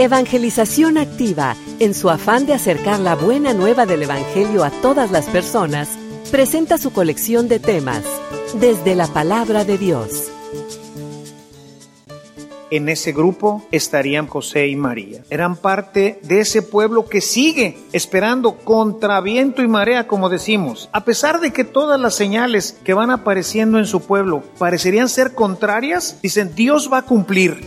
Evangelización Activa, en su afán de acercar la buena nueva del Evangelio a todas las personas, presenta su colección de temas, desde la palabra de Dios. En ese grupo estarían José y María. Eran parte de ese pueblo que sigue esperando contra viento y marea, como decimos. A pesar de que todas las señales que van apareciendo en su pueblo parecerían ser contrarias, dicen Dios va a cumplir.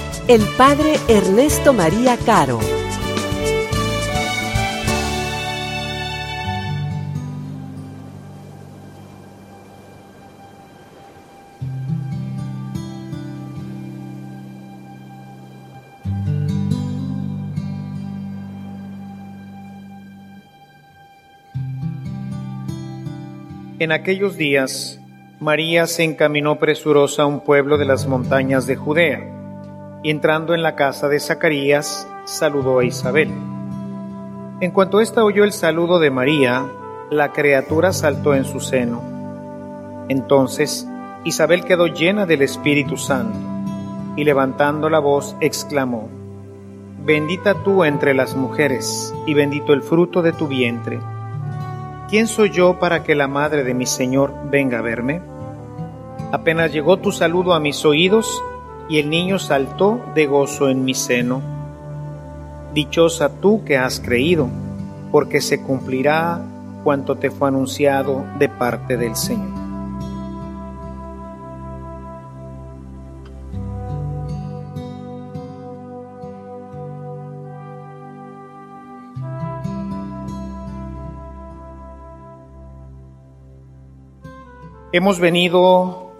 el Padre Ernesto María Caro. En aquellos días, María se encaminó presurosa a un pueblo de las montañas de Judea, y entrando en la casa de Zacarías, saludó a Isabel. En cuanto ésta oyó el saludo de María, la criatura saltó en su seno. Entonces Isabel quedó llena del Espíritu Santo, y levantando la voz exclamó, Bendita tú entre las mujeres, y bendito el fruto de tu vientre. ¿quién soy yo para que la madre de mi Señor venga a verme? Apenas llegó tu saludo a mis oídos y el niño saltó de gozo en mi seno. Dichosa tú que has creído, porque se cumplirá cuanto te fue anunciado de parte del Señor. Hemos venido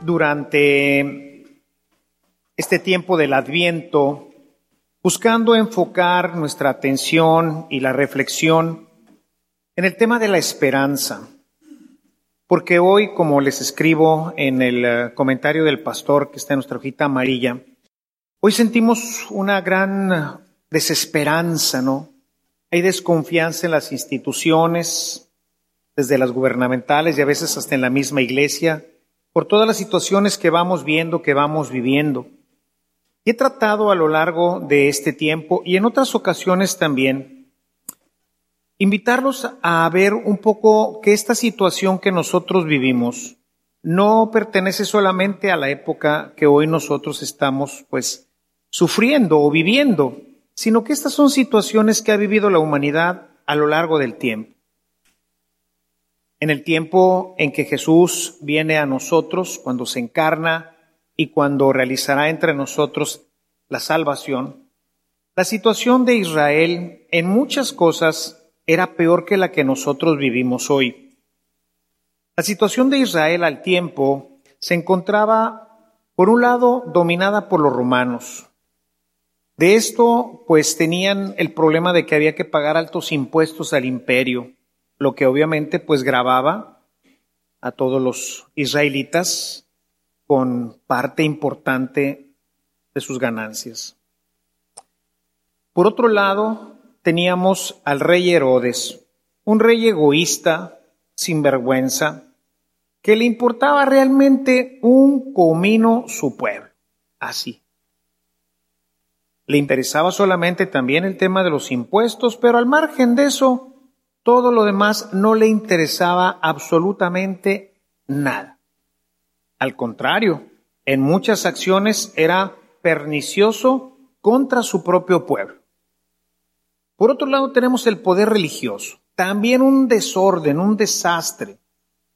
durante este tiempo del adviento buscando enfocar nuestra atención y la reflexión en el tema de la esperanza. Porque hoy, como les escribo en el eh, comentario del pastor que está en nuestra hojita amarilla, hoy sentimos una gran desesperanza, ¿no? Hay desconfianza en las instituciones, desde las gubernamentales y a veces hasta en la misma iglesia, por todas las situaciones que vamos viendo, que vamos viviendo. He tratado a lo largo de este tiempo y en otras ocasiones también invitarlos a ver un poco que esta situación que nosotros vivimos no pertenece solamente a la época que hoy nosotros estamos pues sufriendo o viviendo, sino que estas son situaciones que ha vivido la humanidad a lo largo del tiempo. En el tiempo en que Jesús viene a nosotros, cuando se encarna y cuando realizará entre nosotros la salvación, la situación de Israel en muchas cosas era peor que la que nosotros vivimos hoy. La situación de Israel al tiempo se encontraba, por un lado, dominada por los romanos. De esto, pues tenían el problema de que había que pagar altos impuestos al imperio lo que obviamente pues grababa a todos los israelitas con parte importante de sus ganancias. Por otro lado, teníamos al rey Herodes, un rey egoísta, sin vergüenza, que le importaba realmente un comino su pueblo, así. Le interesaba solamente también el tema de los impuestos, pero al margen de eso, todo lo demás no le interesaba absolutamente nada. Al contrario, en muchas acciones era pernicioso contra su propio pueblo. Por otro lado tenemos el poder religioso, también un desorden, un desastre.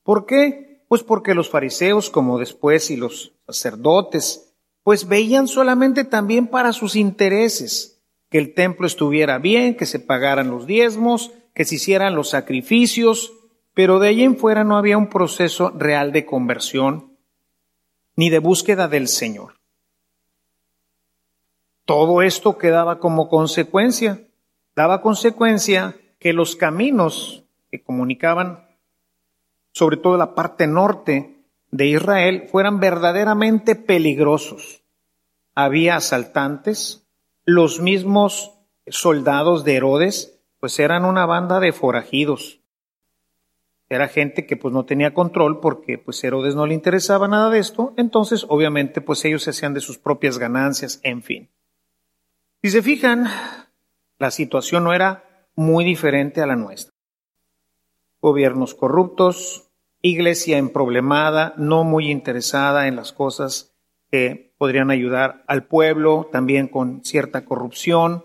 ¿Por qué? Pues porque los fariseos, como después y los sacerdotes, pues veían solamente también para sus intereses, que el templo estuviera bien, que se pagaran los diezmos, que se hicieran los sacrificios, Pero de ahí en fuera no había un proceso real de conversión ni de búsqueda del Señor. Todo esto quedaba como consecuencia, daba consecuencia que los caminos que comunicaban, sobre todo la parte norte de Israel, fueran verdaderamente peligrosos. Había asaltantes, los mismos soldados de Herodes, pues eran una banda de forajidos. Era gente que pues no tenía control porque pues Herodes no le interesaba nada de esto, entonces obviamente pues ellos se hacían de sus propias ganancias, en fin. Si se fijan, la situación no era muy diferente a la nuestra. Gobiernos corruptos, iglesia emproblemada, no muy interesada en las cosas que podrían ayudar al pueblo, también con cierta corrupción.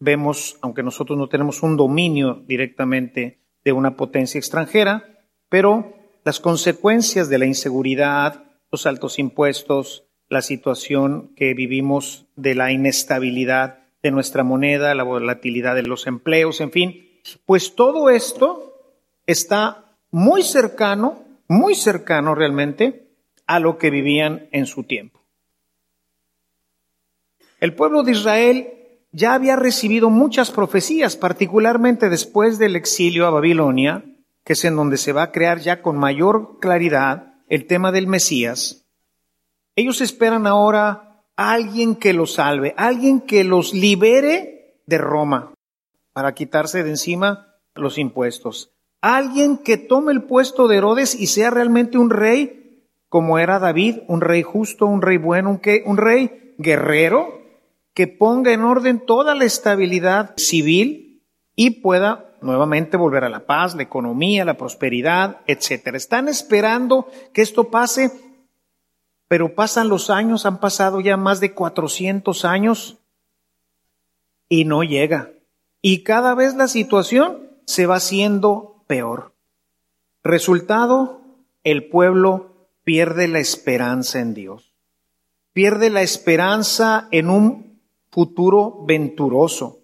Vemos, aunque nosotros no tenemos un dominio directamente de una potencia extranjera, pero las consecuencias de la inseguridad, los altos impuestos, la situación que vivimos de la inestabilidad de nuestra moneda, la volatilidad de los empleos, en fin, pues todo esto está muy cercano, muy cercano realmente a lo que vivían en su tiempo. El pueblo de Israel ya había recibido muchas profecías, particularmente después del exilio a Babilonia, que es en donde se va a crear ya con mayor claridad el tema del Mesías. Ellos esperan ahora alguien que los salve, alguien que los libere de Roma para quitarse de encima los impuestos. Alguien que tome el puesto de Herodes y sea realmente un rey como era David, un rey justo, un rey bueno, un, un rey guerrero, que ponga en orden toda la estabilidad civil y pueda nuevamente volver a la paz, la economía, la prosperidad, etcétera. Están esperando que esto pase pero pasan los años, han pasado ya más de 400 años y no llega. Y cada vez la situación se va haciendo peor. Resultado, el pueblo pierde la esperanza en Dios. Pierde la esperanza en un futuro venturoso,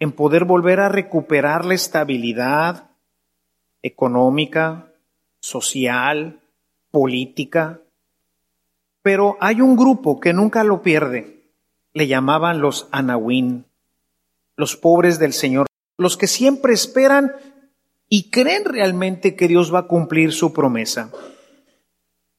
en poder volver a recuperar la estabilidad económica, social, política, pero hay un grupo que nunca lo pierde. Le llamaban los Anahuín, los pobres del Señor, los que siempre esperan y creen realmente que Dios va a cumplir su promesa.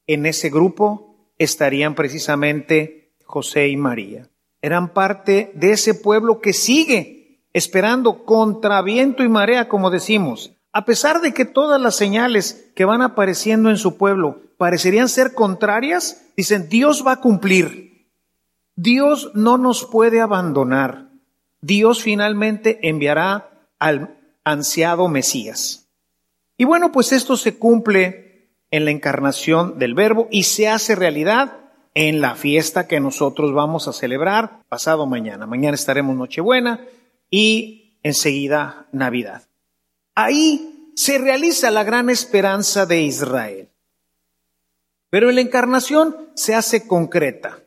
En ese grupo estarían precisamente José y María. Eran parte de ese pueblo que sigue esperando contra viento y marea, como decimos, a pesar de que todas las señales que van apareciendo en su pueblo parecerían ser contrarias, dicen, Dios va a cumplir. Dios no nos puede abandonar. Dios finalmente enviará al ansiado Mesías. Y bueno, pues esto se cumple en la encarnación del Verbo y se hace realidad en la fiesta que nosotros vamos a celebrar pasado mañana. Mañana estaremos Nochebuena y enseguida Navidad. Ahí se realiza la gran esperanza de Israel. Pero la encarnación se hace concreta.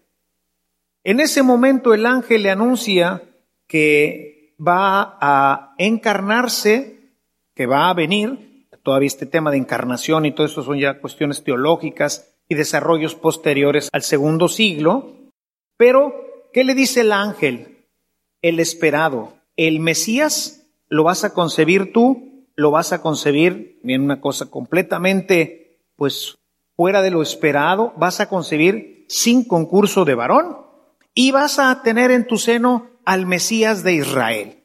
En ese momento el ángel le anuncia que va a encarnarse, que va a venir, todavía este tema de encarnación y todo eso son ya cuestiones teológicas desarrollos posteriores al segundo siglo, pero ¿qué le dice el ángel? El esperado, el Mesías, lo vas a concebir tú, lo vas a concebir en una cosa completamente, pues, fuera de lo esperado, vas a concebir sin concurso de varón y vas a tener en tu seno al Mesías de Israel.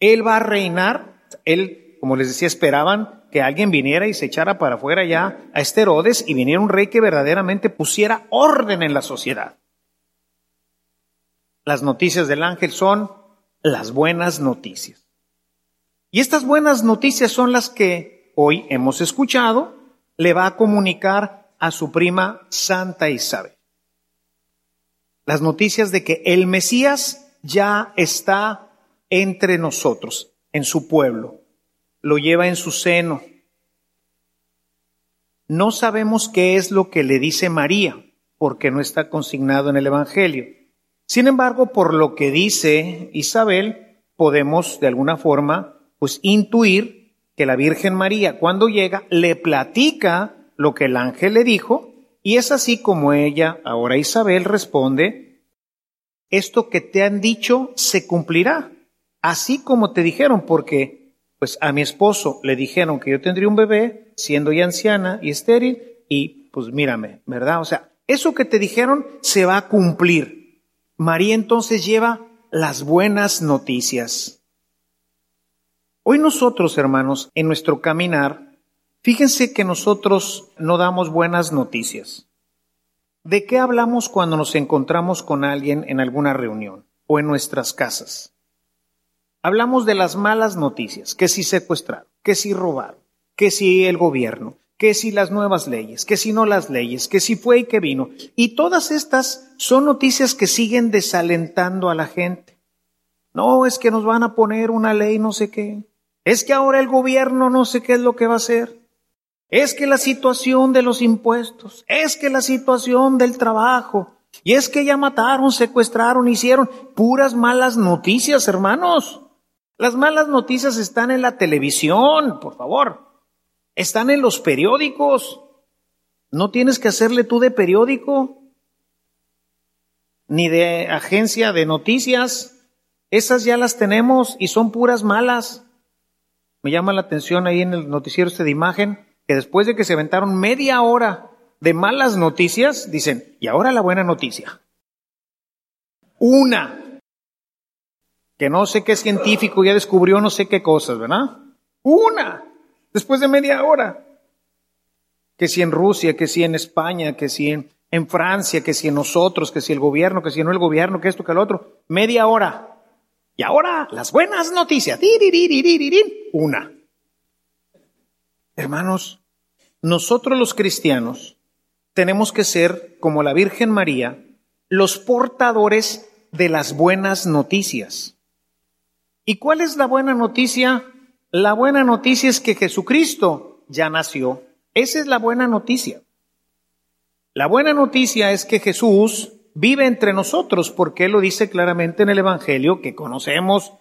Él va a reinar, él, como les decía, esperaban que alguien viniera y se echara para afuera ya a este Herodes y viniera un rey que verdaderamente pusiera orden en la sociedad. Las noticias del ángel son las buenas noticias. Y estas buenas noticias son las que hoy hemos escuchado le va a comunicar a su prima Santa Isabel. Las noticias de que el Mesías ya está entre nosotros, en su pueblo, lo lleva en su seno. No sabemos qué es lo que le dice María, porque no está consignado en el Evangelio. Sin embargo, por lo que dice Isabel, podemos de alguna forma pues intuir que la Virgen María cuando llega le platica lo que el ángel le dijo y es así como ella, ahora Isabel, responde, esto que te han dicho se cumplirá, así como te dijeron, porque pues a mi esposo le dijeron que yo tendría un bebé siendo ya anciana y estéril y pues mírame, ¿verdad? O sea, eso que te dijeron se va a cumplir. María entonces lleva las buenas noticias. Hoy nosotros, hermanos, en nuestro caminar, fíjense que nosotros no damos buenas noticias. ¿De qué hablamos cuando nos encontramos con alguien en alguna reunión o en nuestras casas? Hablamos de las malas noticias, que si secuestraron, que si robaron, que si el gobierno, que si las nuevas leyes, que si no las leyes, que si fue y que vino. Y todas estas son noticias que siguen desalentando a la gente. No, es que nos van a poner una ley no sé qué. Es que ahora el gobierno no sé qué es lo que va a hacer. Es que la situación de los impuestos, es que la situación del trabajo, y es que ya mataron, secuestraron, hicieron puras malas noticias, hermanos. Las malas noticias están en la televisión, por favor. Están en los periódicos. No tienes que hacerle tú de periódico, ni de agencia de noticias. Esas ya las tenemos y son puras malas. Me llama la atención ahí en el noticiero este de imagen que después de que se aventaron media hora de malas noticias, dicen, y ahora la buena noticia. Una, que no sé qué científico ya descubrió no sé qué cosas, ¿verdad? Una después de media hora. Que si en Rusia, que si en España, que si en, Francia, que si en nosotros, que si el gobierno, que si no el gobierno, que esto, que el otro. Media hora. Y ahora las buenas noticias. Una. Hermanos, nosotros los cristianos tenemos que ser, como la Virgen María, los portadores de las buenas noticias. ¿Y cuál es la buena noticia? La buena noticia es que Jesucristo ya nació. Esa es la buena noticia. La buena noticia es que Jesús vive entre nosotros porque lo dice claramente en el Evangelio que conocemos.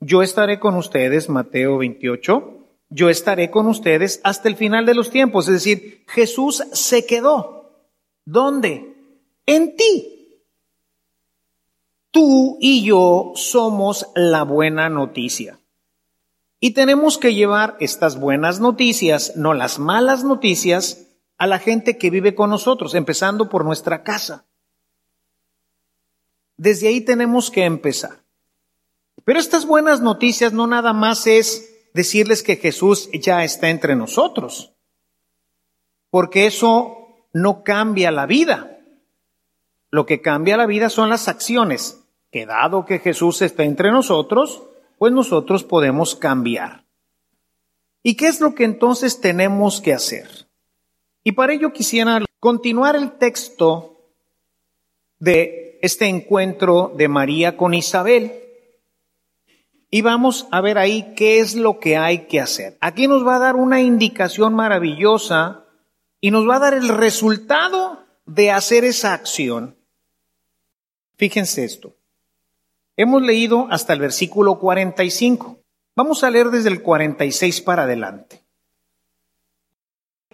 Yo estaré con ustedes, Mateo 28, yo estaré con ustedes hasta el final de los tiempos. Es decir, Jesús se quedó. ¿Dónde? En ti. Tú y yo somos la buena noticia. Y tenemos que llevar estas buenas noticias, no las malas noticias, a la gente que vive con nosotros, empezando por nuestra casa. Desde ahí tenemos que empezar. Pero estas buenas noticias no nada más es decirles que Jesús ya está entre nosotros, porque eso no cambia la vida. Lo que cambia la vida son las acciones, que dado que Jesús está entre nosotros, pues nosotros podemos cambiar. ¿Y qué es lo que entonces tenemos que hacer? Y para ello quisiera continuar el texto de este encuentro de María con Isabel. Y vamos a ver ahí qué es lo que hay que hacer. Aquí nos va a dar una indicación maravillosa y nos va a dar el resultado de hacer esa acción. Fíjense esto. Hemos leído hasta el versículo 45. Vamos a leer desde el 46 para adelante.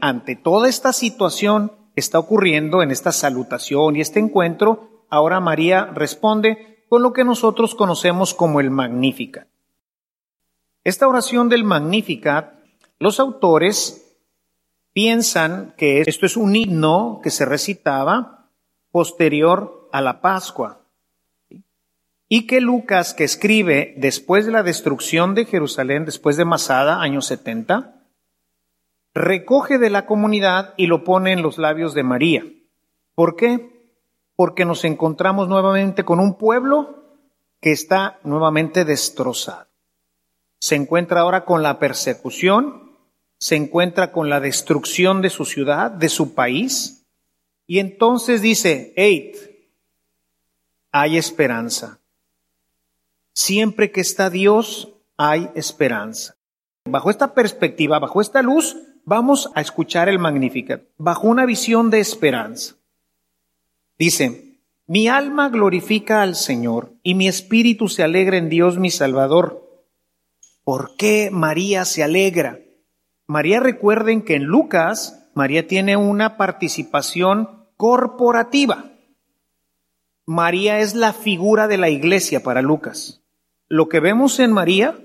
Ante toda esta situación que está ocurriendo en esta salutación y este encuentro, ahora María responde con lo que nosotros conocemos como el Magnificat. Esta oración del Magnificat, los autores piensan que esto es un himno que se recitaba posterior a la Pascua y que Lucas, que escribe después de la destrucción de Jerusalén, después de Masada, años 70, recoge de la comunidad y lo pone en los labios de María. ¿Por qué? Porque nos encontramos nuevamente con un pueblo que está nuevamente destrozado. Se encuentra ahora con la persecución, se encuentra con la destrucción de su ciudad, de su país, y entonces dice, Eight, hay esperanza. Siempre que está Dios hay esperanza. Bajo esta perspectiva, bajo esta luz, vamos a escuchar el Magnificat, bajo una visión de esperanza. Dice, mi alma glorifica al Señor y mi espíritu se alegra en Dios mi Salvador, ¿Por qué María se alegra? María recuerden que en Lucas, María tiene una participación corporativa. María es la figura de la iglesia para Lucas. Lo que vemos en María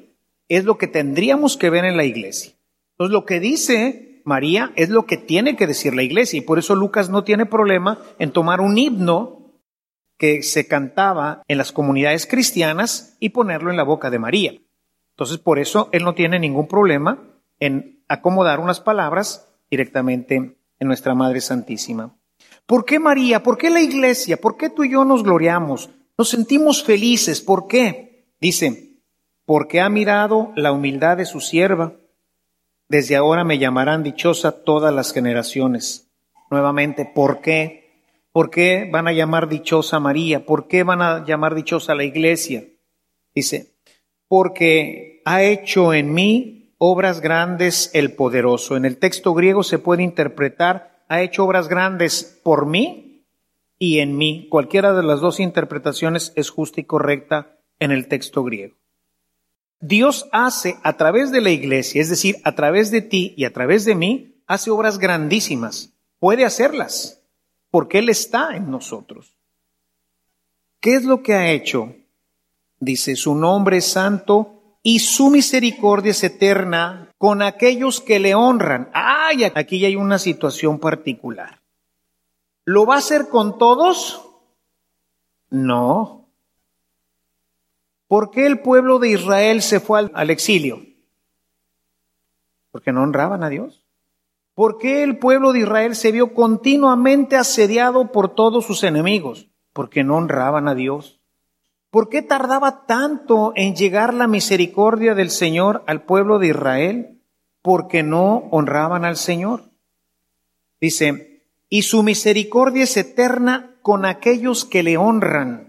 es lo que tendríamos que ver en la iglesia. Entonces lo que dice María es lo que tiene que decir la iglesia y por eso Lucas no tiene problema en tomar un himno que se cantaba en las comunidades cristianas y ponerlo en la boca de María. Entonces por eso él no tiene ningún problema en acomodar unas palabras directamente en nuestra Madre Santísima. ¿Por qué María? ¿Por qué la iglesia? ¿Por qué tú y yo nos gloriamos? Nos sentimos felices. ¿Por qué? Dice, porque ha mirado la humildad de su sierva. Desde ahora me llamarán dichosa todas las generaciones. Nuevamente, ¿por qué? ¿Por qué van a llamar dichosa María? ¿Por qué van a llamar dichosa la iglesia? Dice, porque ha hecho en mí obras grandes el poderoso. En el texto griego se puede interpretar ha hecho obras grandes por mí y en mí. Cualquiera de las dos interpretaciones es justa y correcta en el texto griego. Dios hace a través de la iglesia, es decir, a través de ti y a través de mí, hace obras grandísimas. Puede hacerlas porque Él está en nosotros. ¿Qué es lo que ha hecho? Dice, su nombre es santo y su misericordia es eterna con aquellos que le honran. Ay, aquí hay una situación particular. ¿Lo va a hacer con todos? No. ¿Por qué el pueblo de Israel se fue al, exilio? Porque no honraban a Dios. ¿Por qué el pueblo de Israel se vio continuamente asediado por todos sus enemigos? Porque no honraban a Dios. ¿Por qué tardaba tanto en llegar la misericordia del Señor al pueblo de Israel? Porque no honraban al Señor. Dice, y su misericordia es eterna con aquellos que le honran.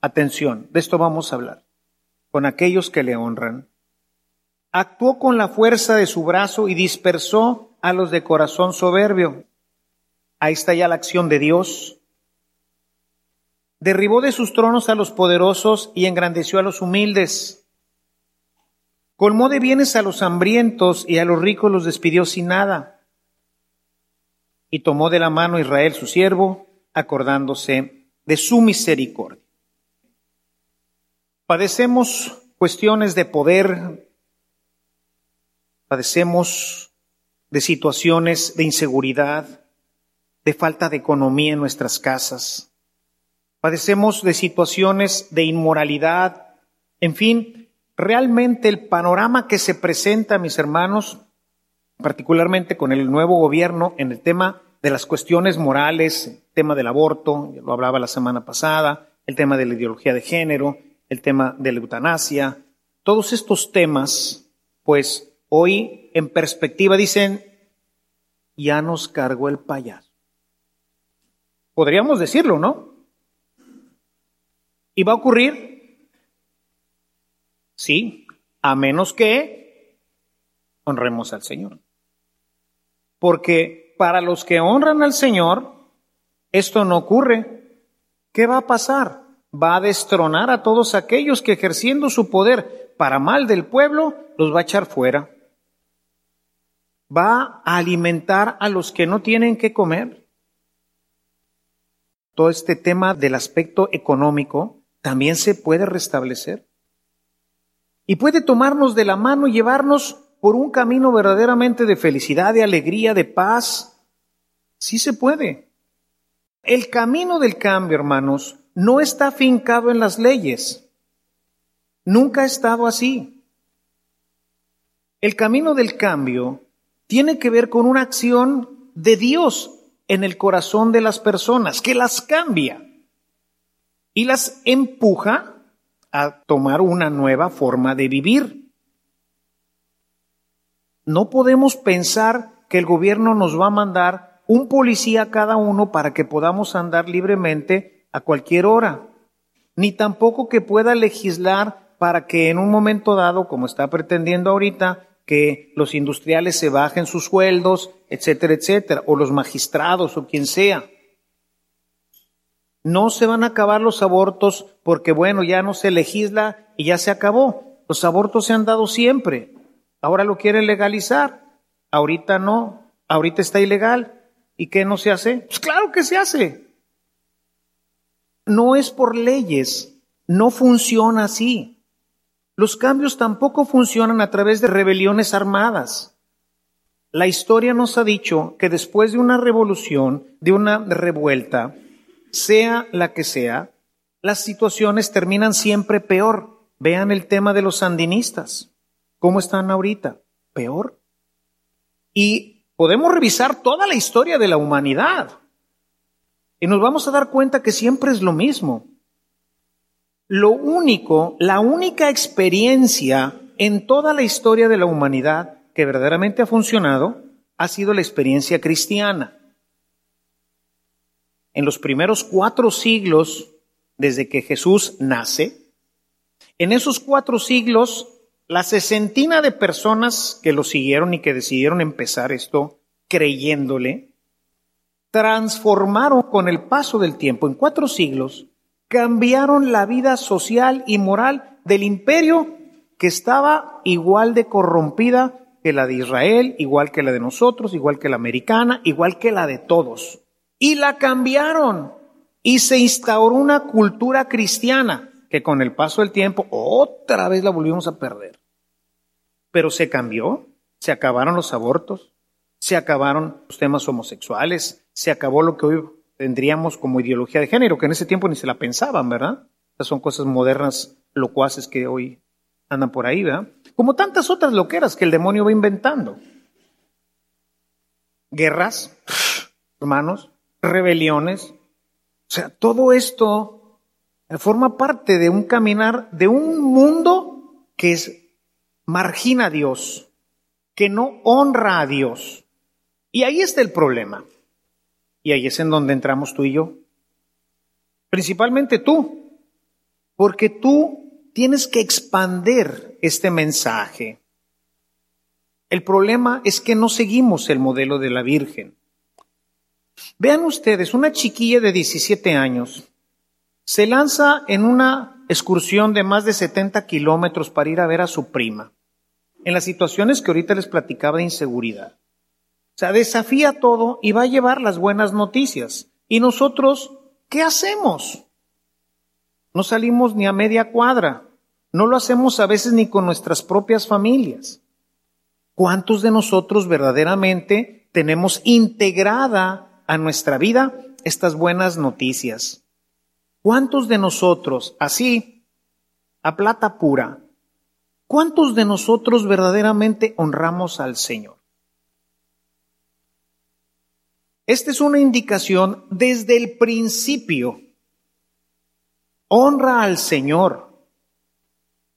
Atención, de esto vamos a hablar. Con aquellos que le honran. Actuó con la fuerza de su brazo y dispersó a los de corazón soberbio. Ahí está ya la acción de Dios Derribó de sus tronos a los poderosos y engrandeció a los humildes. Colmó de bienes a los hambrientos y a los ricos los despidió sin nada. Y tomó de la mano Israel su siervo, acordándose de su misericordia. Padecemos cuestiones de poder, padecemos de situaciones de inseguridad, de falta de economía en nuestras casas padecemos de situaciones de inmoralidad, en fin, realmente el panorama que se presenta, mis hermanos, particularmente con el nuevo gobierno en el tema de las cuestiones morales, el tema del aborto, lo hablaba la semana pasada, el tema de la ideología de género, el tema de la eutanasia, todos estos temas, pues hoy en perspectiva dicen, ya nos cargó el payaso. Podríamos decirlo, ¿no? ¿Y va a ocurrir? Sí, a menos que honremos al Señor. Porque para los que honran al Señor, esto no ocurre. ¿Qué va a pasar? Va a destronar a todos aquellos que ejerciendo su poder para mal del pueblo, los va a echar fuera. Va a alimentar a los que no tienen que comer. Todo este tema del aspecto económico también se puede restablecer. Y puede tomarnos de la mano y llevarnos por un camino verdaderamente de felicidad, de alegría, de paz. Sí se puede. El camino del cambio, hermanos, no está fincado en las leyes. Nunca ha estado así. El camino del cambio tiene que ver con una acción de Dios en el corazón de las personas, que las cambia y las empuja a tomar una nueva forma de vivir. No podemos pensar que el gobierno nos va a mandar un policía a cada uno para que podamos andar libremente a cualquier hora, ni tampoco que pueda legislar para que en un momento dado, como está pretendiendo ahorita, que los industriales se bajen sus sueldos, etcétera, etcétera, o los magistrados o quien sea. No se van a acabar los abortos porque, bueno, ya no se legisla y ya se acabó. Los abortos se han dado siempre. Ahora lo quieren legalizar. Ahorita no. Ahorita está ilegal. ¿Y qué no se hace? Pues claro que se hace. No es por leyes. No funciona así. Los cambios tampoco funcionan a través de rebeliones armadas. La historia nos ha dicho que después de una revolución, de una revuelta, sea la que sea, las situaciones terminan siempre peor. Vean el tema de los sandinistas. ¿Cómo están ahorita? Peor. Y podemos revisar toda la historia de la humanidad. Y nos vamos a dar cuenta que siempre es lo mismo. Lo único, la única experiencia en toda la historia de la humanidad que verdaderamente ha funcionado ha sido la experiencia cristiana. En los primeros cuatro siglos, desde que Jesús nace, en esos cuatro siglos, la sesentina de personas que lo siguieron y que decidieron empezar esto creyéndole, transformaron con el paso del tiempo, en cuatro siglos, cambiaron la vida social y moral del imperio que estaba igual de corrompida que la de Israel, igual que la de nosotros, igual que la americana, igual que la de todos. Y la cambiaron y se instauró una cultura cristiana que con el paso del tiempo otra vez la volvimos a perder. Pero se cambió, se acabaron los abortos, se acabaron los temas homosexuales, se acabó lo que hoy tendríamos como ideología de género, que en ese tiempo ni se la pensaban, ¿verdad? Estas son cosas modernas, locuaces que hoy andan por ahí, ¿verdad? Como tantas otras loqueras que el demonio va inventando. Guerras, hermanos, rebeliones. O sea, todo esto forma parte de un caminar, de un mundo que es, margina a Dios, que no honra a Dios. Y ahí está el problema. Y ahí es en donde entramos tú y yo. Principalmente tú. Porque tú tienes que expander este mensaje. El problema es que no seguimos el modelo de la Virgen. Vean ustedes, una chiquilla de 17 años se lanza en una excursión de más de 70 kilómetros para ir a ver a su prima, en las situaciones que ahorita les platicaba de inseguridad. O sea, desafía todo y va a llevar las buenas noticias. ¿Y nosotros qué hacemos? No salimos ni a media cuadra. No lo hacemos a veces ni con nuestras propias familias. ¿Cuántos de nosotros verdaderamente tenemos integrada a nuestra vida estas buenas noticias? ¿Cuántos de nosotros, así, a plata pura, cuántos de nosotros verdaderamente honramos al Señor? Esta es una indicación desde el principio. Honra al Señor.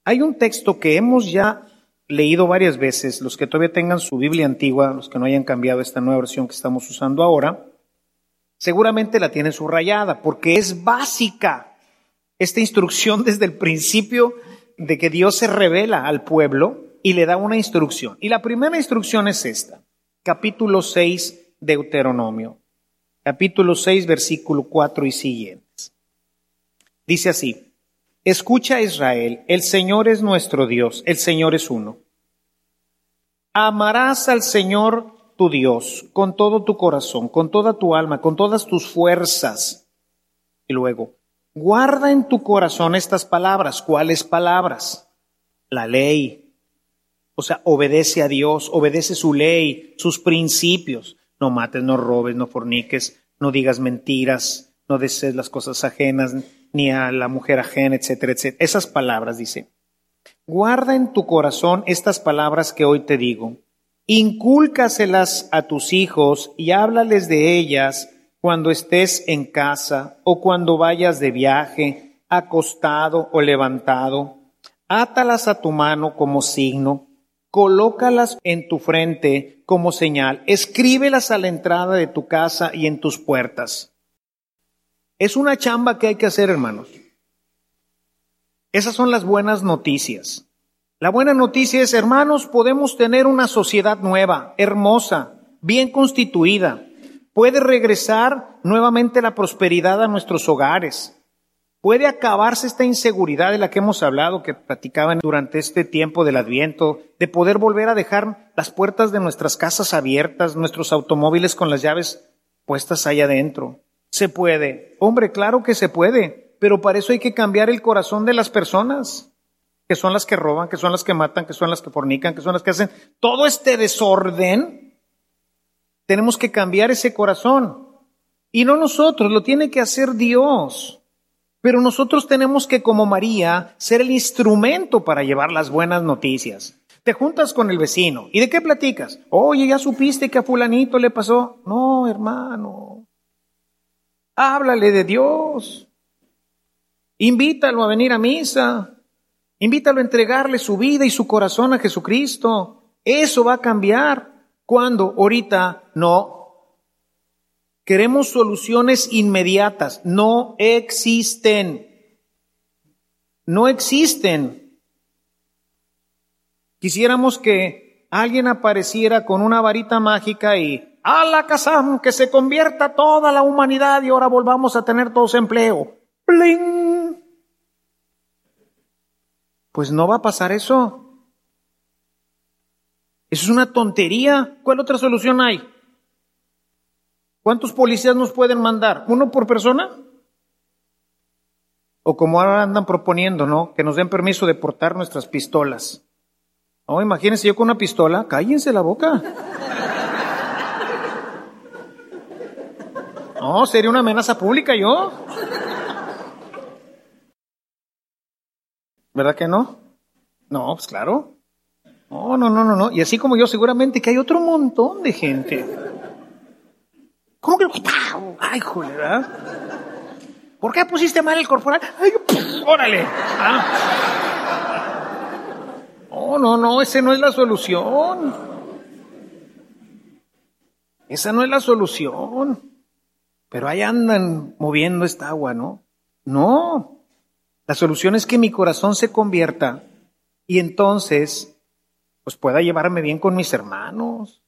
Hay un texto que hemos ya leído varias veces, los que todavía tengan su Biblia antigua, los que no hayan cambiado esta nueva versión que estamos usando ahora, seguramente la tienen subrayada porque es básica esta instrucción desde el principio de que Dios se revela al pueblo y le da una instrucción. Y la primera instrucción es esta, capítulo 6, Deuteronomio, capítulo 6, versículo 4 y siguientes. Dice así, escucha Israel, el Señor es nuestro Dios, el Señor es uno. Amarás al Señor tu Dios con todo tu corazón, con toda tu alma, con todas tus fuerzas. Y luego, guarda en tu corazón estas palabras. ¿Cuáles palabras? La ley. O sea, obedece a Dios, obedece su ley, sus principios no mates, no robes, no forniques, no digas mentiras, no desees las cosas ajenas, ni a la mujer ajena, etcétera, etcétera. Esas palabras, dice. Guarda en tu corazón estas palabras que hoy te digo. Incúlcaselas a tus hijos y háblales de ellas cuando estés en casa o cuando vayas de viaje, acostado o levantado. Átalas a tu mano como signo colócalas en tu frente como señal, escríbelas a la entrada de tu casa y en tus puertas. Es una chamba que hay que hacer, hermanos. Esas son las buenas noticias. La buena noticia es, hermanos, podemos tener una sociedad nueva, hermosa, bien constituida. Puede regresar nuevamente la prosperidad a nuestros hogares. Puede acabarse esta inseguridad de la que hemos hablado, que platicaban durante este tiempo del Adviento, de poder volver a dejar las puertas de nuestras casas abiertas, nuestros automóviles con las llaves puestas ahí adentro. Se puede. Hombre, claro que se puede, pero para eso hay que cambiar el corazón de las personas, que son las que roban, que son las que matan, que son las que fornican, que son las que hacen todo este desorden. Tenemos que cambiar ese corazón. Y no nosotros, lo tiene que hacer Dios. Pero nosotros tenemos que, como María, ser el instrumento para llevar las buenas noticias. Te juntas con el vecino. ¿Y de qué platicas? Oye, ¿ya supiste que a fulanito le pasó? No, hermano. Háblale de Dios. Invítalo a venir a misa. Invítalo a entregarle su vida y su corazón a Jesucristo. Eso va a cambiar. ¿Cuándo? Ahorita no. Queremos soluciones inmediatas. No existen. No existen. Quisiéramos que alguien apareciera con una varita mágica y a la casa que se convierta toda la humanidad y ahora volvamos a tener todos empleo. ¡Bling! Pues no va a pasar eso. Eso es una tontería. ¿Cuál otra solución hay? ¿Cuántos policías nos pueden mandar? ¿Uno por persona? O como ahora andan proponiendo, ¿no? Que nos den permiso de portar nuestras pistolas. No, imagínense yo con una pistola, cállense la boca. No, sería una amenaza pública yo. ¿Verdad que no? No, pues claro. No, no, no, no, no. Y así como yo, seguramente que hay otro montón de gente. ¿Cómo que? Ay, joder. ¿Por qué pusiste mal el corporal? Ay, órale. Ah. No, no, no, ese no es la solución. Esa no es la solución. Pero ahí andan moviendo esta agua, ¿no? No. La solución es que mi corazón se convierta y entonces pues pueda llevarme bien con mis hermanos.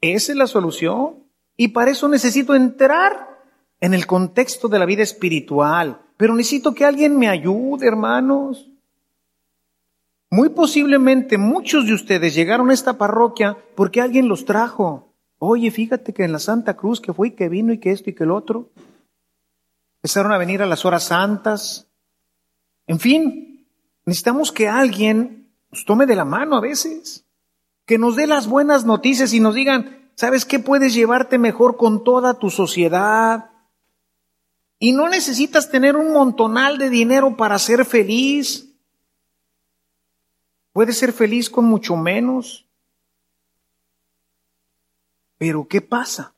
Esa es la solución. Y para eso necesito entrar en el contexto de la vida espiritual. Pero necesito que alguien me ayude, hermanos. Muy posiblemente muchos de ustedes llegaron a esta parroquia porque alguien los trajo. Oye, fíjate que en la Santa Cruz que fue y que vino y que esto y que el otro. Empezaron a venir a las horas santas. En fin, necesitamos que alguien nos tome de la mano a veces, que nos dé las buenas noticias y nos digan, ¿Sabes qué? Puedes llevarte mejor con toda tu sociedad. Y no necesitas tener un montonal de dinero para ser feliz. Puedes ser feliz con mucho menos. Pero ¿qué pasa?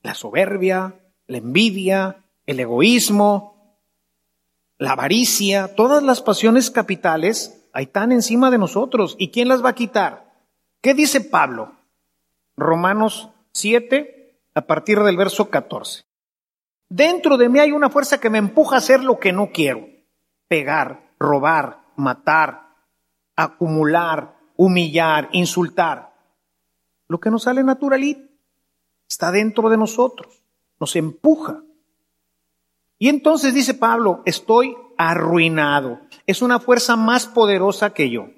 La soberbia, la envidia, el egoísmo, la avaricia, todas las pasiones capitales, ahí están encima de nosotros. ¿Y quién las va a quitar? ¿Qué dice Pablo? Romanos 7, a partir del verso 14. Dentro de mí hay una fuerza que me empuja a hacer lo que no quiero. Pegar, robar, matar, acumular, humillar, insultar. Lo que nos sale naturalito está dentro de nosotros, nos empuja. Y entonces dice Pablo, estoy arruinado. Es una fuerza más poderosa que yo.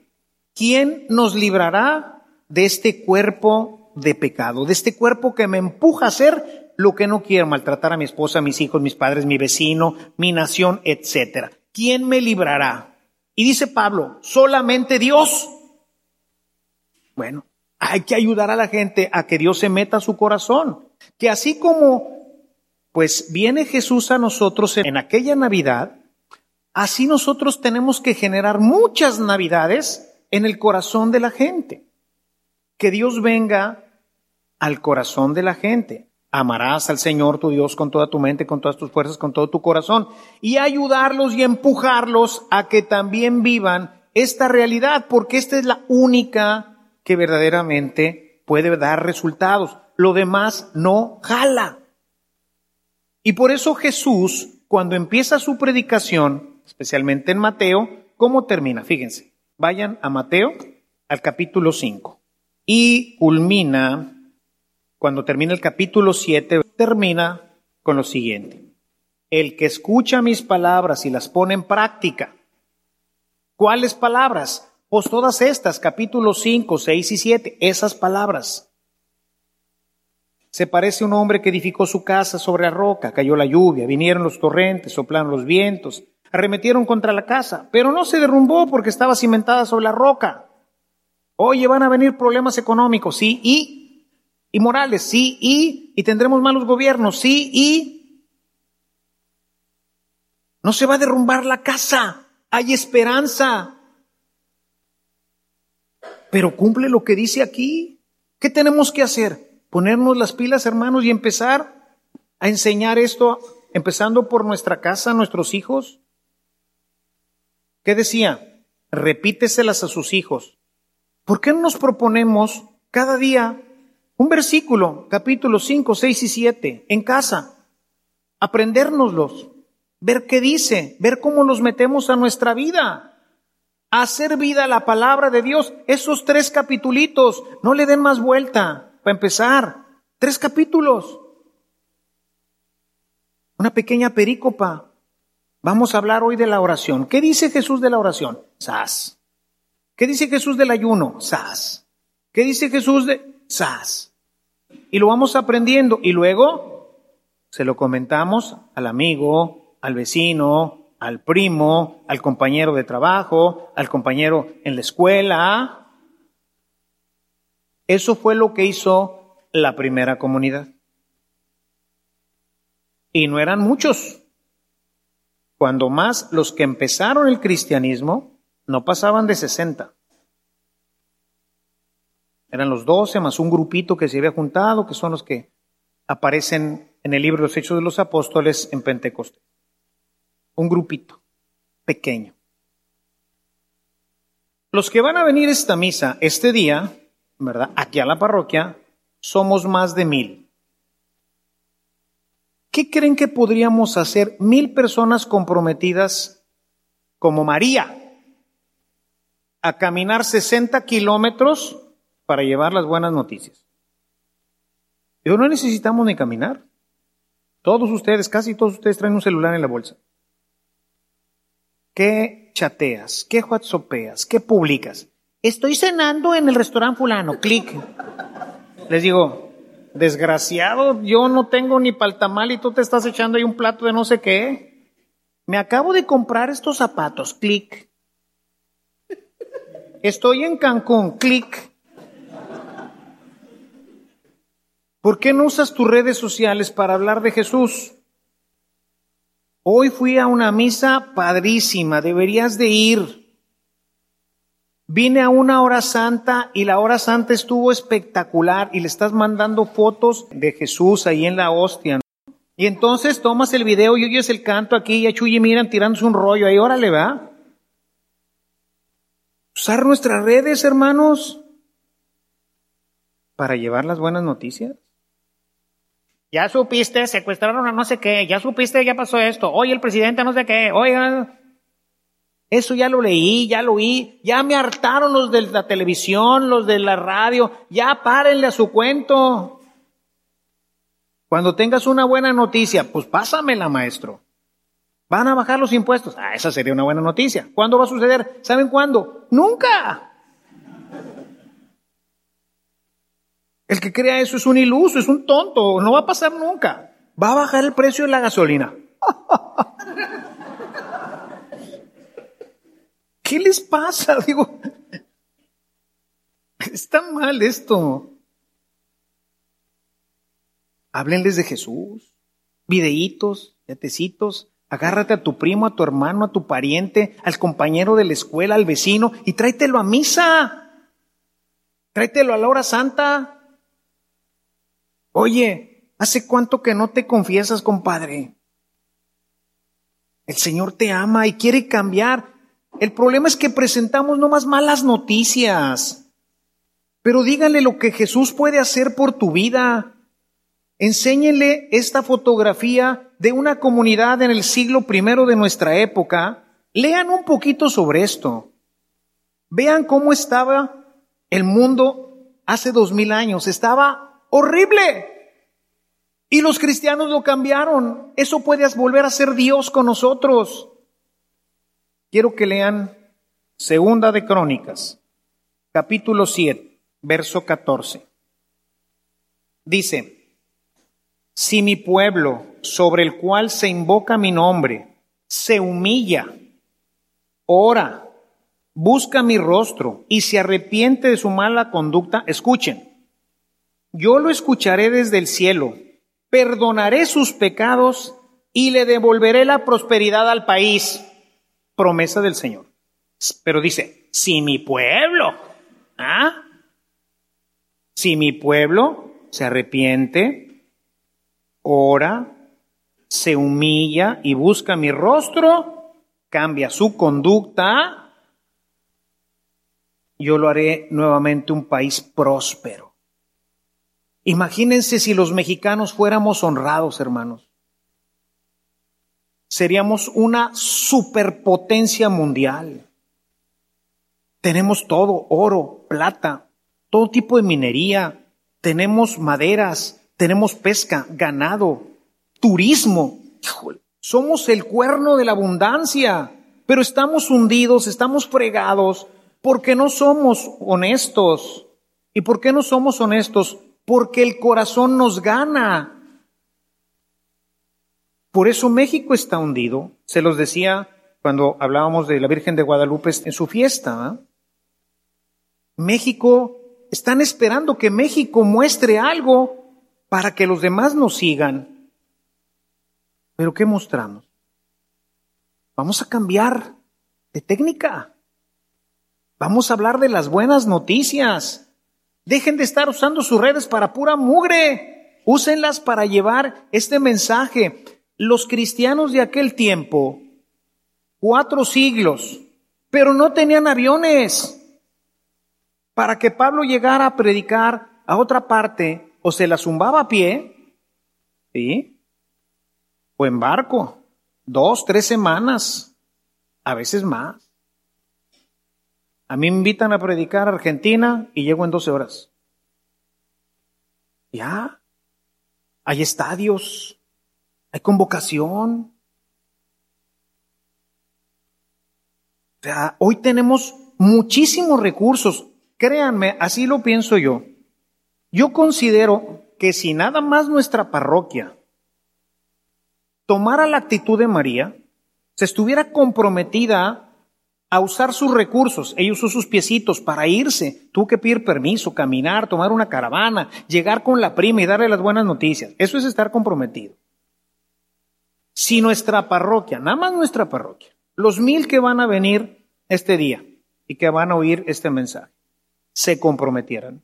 ¿Quién nos librará de este cuerpo de pecado, de este cuerpo que me empuja a hacer lo que no quiero, maltratar a mi esposa, a mis hijos, mis padres, mi vecino, mi nación, etc. ¿Quién me librará? Y dice Pablo, solamente Dios. Bueno, hay que ayudar a la gente a que Dios se meta a su corazón, que así como pues viene Jesús a nosotros en aquella Navidad, así nosotros tenemos que generar muchas Navidades en el corazón de la gente. Que Dios venga al corazón de la gente. Amarás al Señor tu Dios con toda tu mente, con todas tus fuerzas, con todo tu corazón. Y ayudarlos y empujarlos a que también vivan esta realidad, porque esta es la única que verdaderamente puede dar resultados. Lo demás no jala. Y por eso Jesús, cuando empieza su predicación, especialmente en Mateo, ¿cómo termina? Fíjense, vayan a Mateo al capítulo 5 y culmina cuando termina el capítulo 7, termina con lo siguiente. el que escucha mis palabras y las pone en práctica. ¿Cuáles palabras? Pues todas estas, capítulos 5, 6 y 7, esas palabras. Se parece a un hombre que edificó su casa sobre la roca, cayó la lluvia, vinieron los torrentes, soplaron los vientos, arremetieron contra la casa, pero no se derrumbó porque estaba cimentada sobre la roca. Oye, van a venir problemas económicos, sí, y, y morales, sí, y, y tendremos malos gobiernos, sí, y. No se va a derrumbar la casa, hay esperanza. Pero cumple lo que dice aquí. ¿Qué tenemos que hacer? Ponernos las pilas, hermanos, y empezar a enseñar esto, empezando por nuestra casa, nuestros hijos. ¿Qué decía? Repíteselas a sus hijos. ¿Por qué no nos proponemos cada día un versículo, capítulos 5, 6 y 7, en casa? Aprendérnoslos, ver qué dice, ver cómo los metemos a nuestra vida hacer vida a la palabra de Dios. Esos tres capitulitos, no le den más vuelta, para empezar. Tres capítulos. Una pequeña perícopa. Vamos a hablar hoy de la oración. ¿Qué dice Jesús de la oración? Sas. ¿Qué dice Jesús del ayuno? Sas. ¿Qué dice Jesús de sas? Y lo vamos aprendiendo y luego se lo comentamos al amigo, al vecino, al primo, al compañero de trabajo, al compañero en la escuela. Eso fue lo que hizo la primera comunidad. Y no eran muchos. Cuando más los que empezaron el cristianismo no pasaban de 60. Eran los doce más un grupito que se había juntado, que son los que aparecen en el libro de los Hechos de los Apóstoles en Pentecostés un grupito pequeño. Los que van a venir esta misa este día, ¿verdad? Aquí a la parroquia, somos más de mil. ¿Qué creen que podríamos hacer mil personas comprometidas como María a caminar 60 kilómetros para llevar las buenas noticias? Pero no necesitamos ni caminar. Todos ustedes, casi todos ustedes traen un celular en la bolsa. ¿Qué chateas? ¿Qué whatsappeas? ¿Qué publicas? Estoy cenando en el restaurante fulano, clic. Les digo, desgraciado, yo no tengo ni paltamal y tú te estás echando ahí un plato de no sé qué. Me acabo de comprar estos zapatos, clic. Estoy en Cancún, clic. ¿Por qué no usas tus redes sociales para hablar de Jesús? Hoy fui a una misa padrísima, deberías de ir. Vine a una hora santa y la hora santa estuvo espectacular y le estás mandando fotos de Jesús ahí en la hostia. Y entonces tomas el video y oyes el canto aquí y a Chuy miran tirándose un rollo ahí, órale, va. Usar nuestras redes, hermanos, para llevar las buenas noticias. Ya supiste, secuestraron a no sé qué, ya supiste, ya pasó esto, oye el presidente no sé qué, oigan, eso ya lo leí, ya lo oí, ya me hartaron los de la televisión, los de la radio, ya párenle a su cuento. Cuando tengas una buena noticia, pues pásamela, maestro. Van a bajar los impuestos. Ah, esa sería una buena noticia. ¿Cuándo va a suceder? ¿Saben cuándo? Nunca. El que crea eso es un iluso, es un tonto, no va a pasar nunca. Va a bajar el precio de la gasolina. ¿Qué les pasa? Digo, está mal esto. Háblenles de Jesús, videitos, yatecitos, agárrate a tu primo, a tu hermano, a tu pariente, al compañero de la escuela, al vecino y tráetelo a misa. Tráetelo a la hora santa. Oye, ¿hace cuánto que no te confiesas, compadre? El Señor te ama y quiere cambiar. El problema es que presentamos no más malas noticias. Pero díganle lo que Jesús puede hacer por tu vida. Enséñenle esta fotografía de una comunidad en el siglo primero de nuestra época. Lean un poquito sobre esto. Vean cómo estaba el mundo hace dos mil años. Estaba horrible. Y los cristianos lo cambiaron. Eso puede volver a ser Dios con nosotros. Quiero que lean Segunda de Crónicas, capítulo 7, verso 14. Dice, si mi pueblo, sobre el cual se invoca mi nombre, se humilla, ora, busca mi rostro y se arrepiente de su mala conducta, escuchen, yo lo escucharé desde el cielo, perdonaré sus pecados y le devolveré la prosperidad al país. Promesa del Señor. Pero dice, si mi pueblo, ¿ah? Si mi pueblo se arrepiente, ora, se humilla y busca mi rostro, cambia su conducta, yo lo haré nuevamente un país próspero. Imagínense si los mexicanos fuéramos honrados, hermanos. Seríamos una superpotencia mundial. Tenemos todo, oro, plata, todo tipo de minería, tenemos maderas, tenemos pesca, ganado, turismo. somos el cuerno de la abundancia, pero estamos hundidos, estamos fregados porque no somos honestos. ¿Y por qué no somos honestos? Porque el corazón nos gana. Por eso México está hundido. Se los decía cuando hablábamos de la Virgen de Guadalupe en su fiesta. México, están esperando que México muestre algo para que los demás nos sigan. Pero ¿qué mostramos? Vamos a cambiar de técnica. Vamos a hablar de las buenas noticias. Dejen de estar usando sus redes para pura mugre. Úsenlas para llevar este mensaje. Los cristianos de aquel tiempo, cuatro siglos, pero no tenían aviones para que Pablo llegara a predicar a otra parte, o se la zumbaba a pie, ¿sí? O en barco, dos, tres semanas, a veces más. A mí me invitan a predicar a Argentina y llego en 12 horas. Ya, hay estadios, hay convocación. O sea, hoy tenemos muchísimos recursos. Créanme, así lo pienso yo. Yo considero que si nada más nuestra parroquia tomara la actitud de María, se estuviera comprometida a usar sus recursos, ella usó sus piecitos para irse, tuvo que pedir permiso, caminar, tomar una caravana, llegar con la prima y darle las buenas noticias. Eso es estar comprometido. Si nuestra parroquia, nada más nuestra parroquia, los mil que van a venir este día y que van a oír este mensaje, se comprometieran.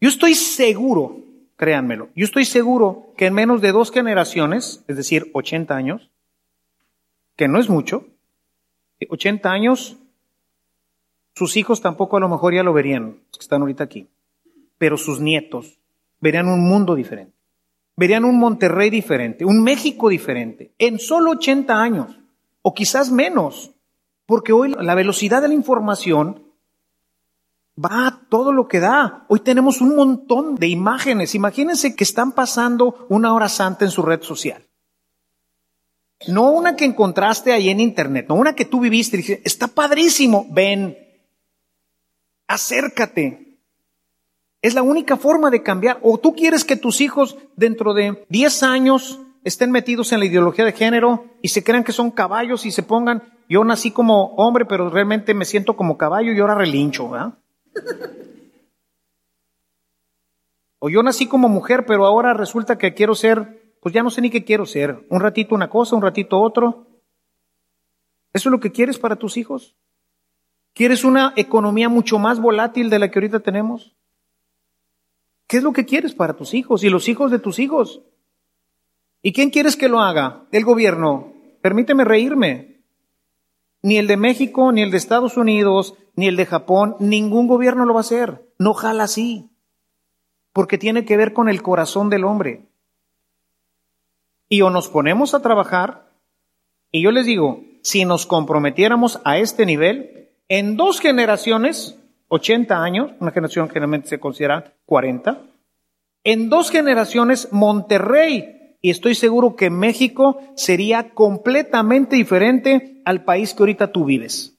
Yo estoy seguro, créanmelo, yo estoy seguro que en menos de dos generaciones, es decir, 80 años, que no es mucho, 80 años, sus hijos tampoco a lo mejor ya lo verían, los que están ahorita aquí, pero sus nietos verían un mundo diferente, verían un Monterrey diferente, un México diferente, en solo 80 años, o quizás menos, porque hoy la velocidad de la información va todo lo que da. Hoy tenemos un montón de imágenes. Imagínense que están pasando una hora santa en su red social. No una que encontraste ahí en internet, no una que tú viviste y dijiste, está padrísimo, ven, acércate. Es la única forma de cambiar. O tú quieres que tus hijos dentro de 10 años estén metidos en la ideología de género y se crean que son caballos y se pongan, yo nací como hombre, pero realmente me siento como caballo y ahora relincho, ¿verdad? O yo nací como mujer, pero ahora resulta que quiero ser, pues ya no sé ni qué quiero ser. Un ratito una cosa, un ratito otro. ¿Eso es lo que quieres para tus hijos? ¿Quieres una economía mucho más volátil de la que ahorita tenemos? ¿Qué es lo que quieres para tus hijos y los hijos de tus hijos? ¿Y quién quieres que lo haga? El gobierno. Permíteme reírme. Ni el de México, ni el de Estados Unidos, ni el de Japón, ningún gobierno lo va a hacer. No jala así. Porque tiene que ver con el corazón del hombre. Y o nos ponemos a trabajar, y yo les digo, si nos comprometiéramos a este nivel, en dos generaciones, 80 años, una generación generalmente se considera 40, En dos generaciones, Monterrey, y estoy seguro que México sería completamente diferente al país que ahorita tú vives.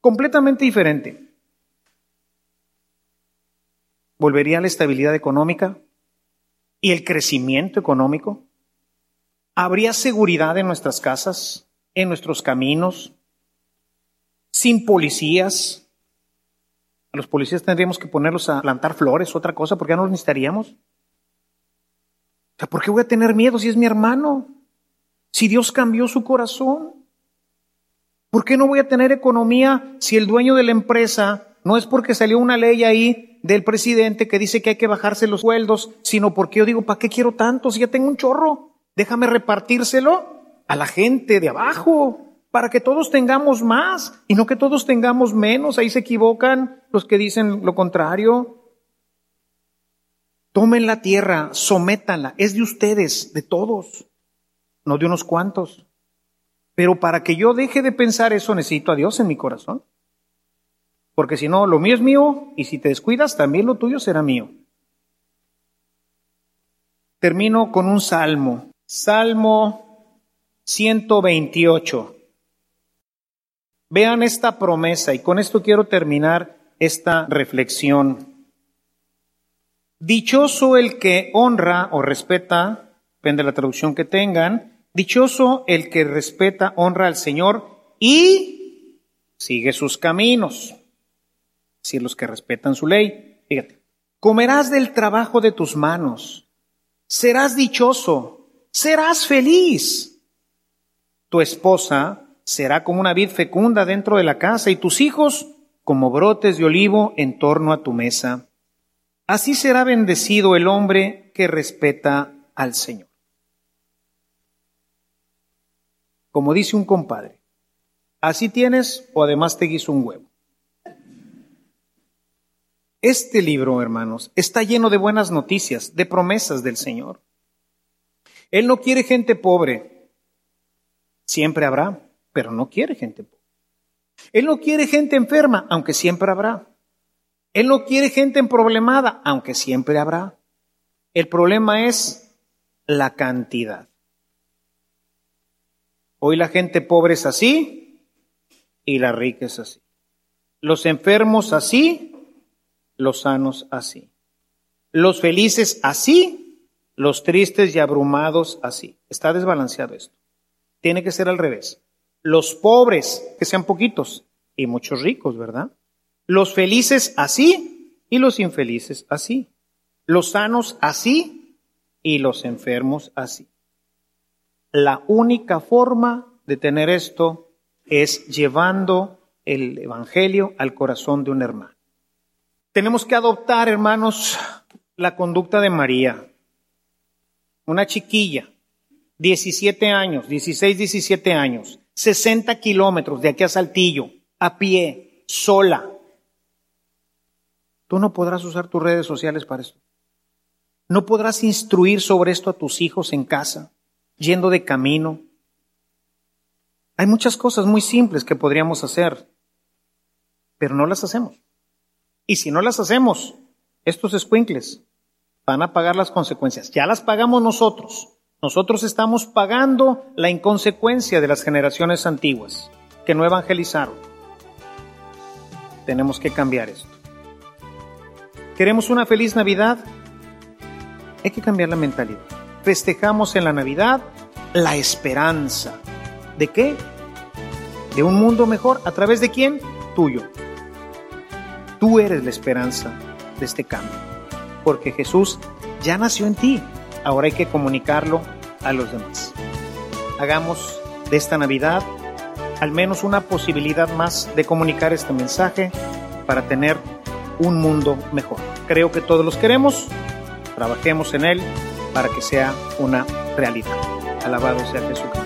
Completamente diferente. ¿Volvería la estabilidad económica y el crecimiento económico? ¿Habría seguridad en nuestras casas, en nuestros caminos, sin policías? A los policías tendríamos que ponerlos a plantar flores, otra cosa, porque ya no los necesitaríamos. O sea, ¿por qué voy a tener miedo si es mi hermano? Si Dios cambió su corazón. ¿Por qué no voy a tener economía si el dueño de la empresa no es porque salió una ley ahí del presidente que dice que hay que bajarse los sueldos, sino porque yo digo, ¿para qué quiero tanto si ya tengo un chorro? Déjame repartírselo a la gente de abajo para que todos tengamos más y no que todos tengamos menos. Ahí se equivocan los que dicen lo contrario. Tomen la tierra, sométanla, es de ustedes, de todos, no de unos cuantos. Pero para que yo deje de pensar eso necesito a Dios en mi corazón. Porque si no, lo mío es mío y si te descuidas, también lo tuyo será mío. Termino con un salmo. Salmo 128. Vean esta promesa y con esto quiero terminar esta reflexión. Dichoso el que honra o respeta, depende de la traducción que tengan, dichoso el que respeta, honra al Señor y sigue sus caminos. Si los que respetan su ley, fíjate, comerás del trabajo de tus manos, serás dichoso serás feliz. Tu esposa será como una vid fecunda dentro de la casa y tus hijos como brotes de olivo en torno a tu mesa. Así será bendecido el hombre que respeta al Señor. Como dice un compadre, así tienes o además te guiso un huevo. Este libro, hermanos, está lleno de buenas noticias, de promesas del Señor. Él no quiere gente pobre. Siempre habrá, pero no quiere gente pobre. Él no quiere gente enferma, aunque siempre habrá. Él no quiere gente problemada, aunque siempre habrá. El problema es la cantidad. Hoy la gente pobre es así y la rica es así. Los enfermos así, los sanos así. Los felices así los tristes y abrumados así. Está desbalanceado esto. Tiene que ser al revés. Los pobres, que sean poquitos, y muchos ricos, ¿verdad? Los felices así y los infelices así. Los sanos así y los enfermos así. La única forma de tener esto es llevando el Evangelio al corazón de un hermano. Tenemos que adoptar, hermanos, la conducta de María una chiquilla, 17 años, 16, 17 años, 60 kilómetros de aquí a Saltillo, a pie, sola. Tú no podrás usar tus redes sociales para esto. No podrás instruir sobre esto a tus hijos en casa, yendo de camino. Hay muchas cosas muy simples que podríamos hacer, pero no las hacemos. Y si no las hacemos, estos escuincles van a pagar las consecuencias. Ya las pagamos nosotros. Nosotros estamos pagando la inconsecuencia de las generaciones antiguas que no evangelizaron. Tenemos que cambiar esto. ¿Queremos una feliz Navidad? Hay que cambiar la mentalidad. Festejamos en la Navidad la esperanza. ¿De qué? De un mundo mejor. ¿A través de quién? Tuyo. Tú eres la esperanza de este cambio porque Jesús ya nació en ti. Ahora hay que comunicarlo a los demás. Hagamos de esta Navidad al menos una posibilidad más de comunicar este mensaje para tener un mundo mejor. Creo que todos los queremos, trabajemos en él para que sea una realidad. Alabado sea Jesucristo.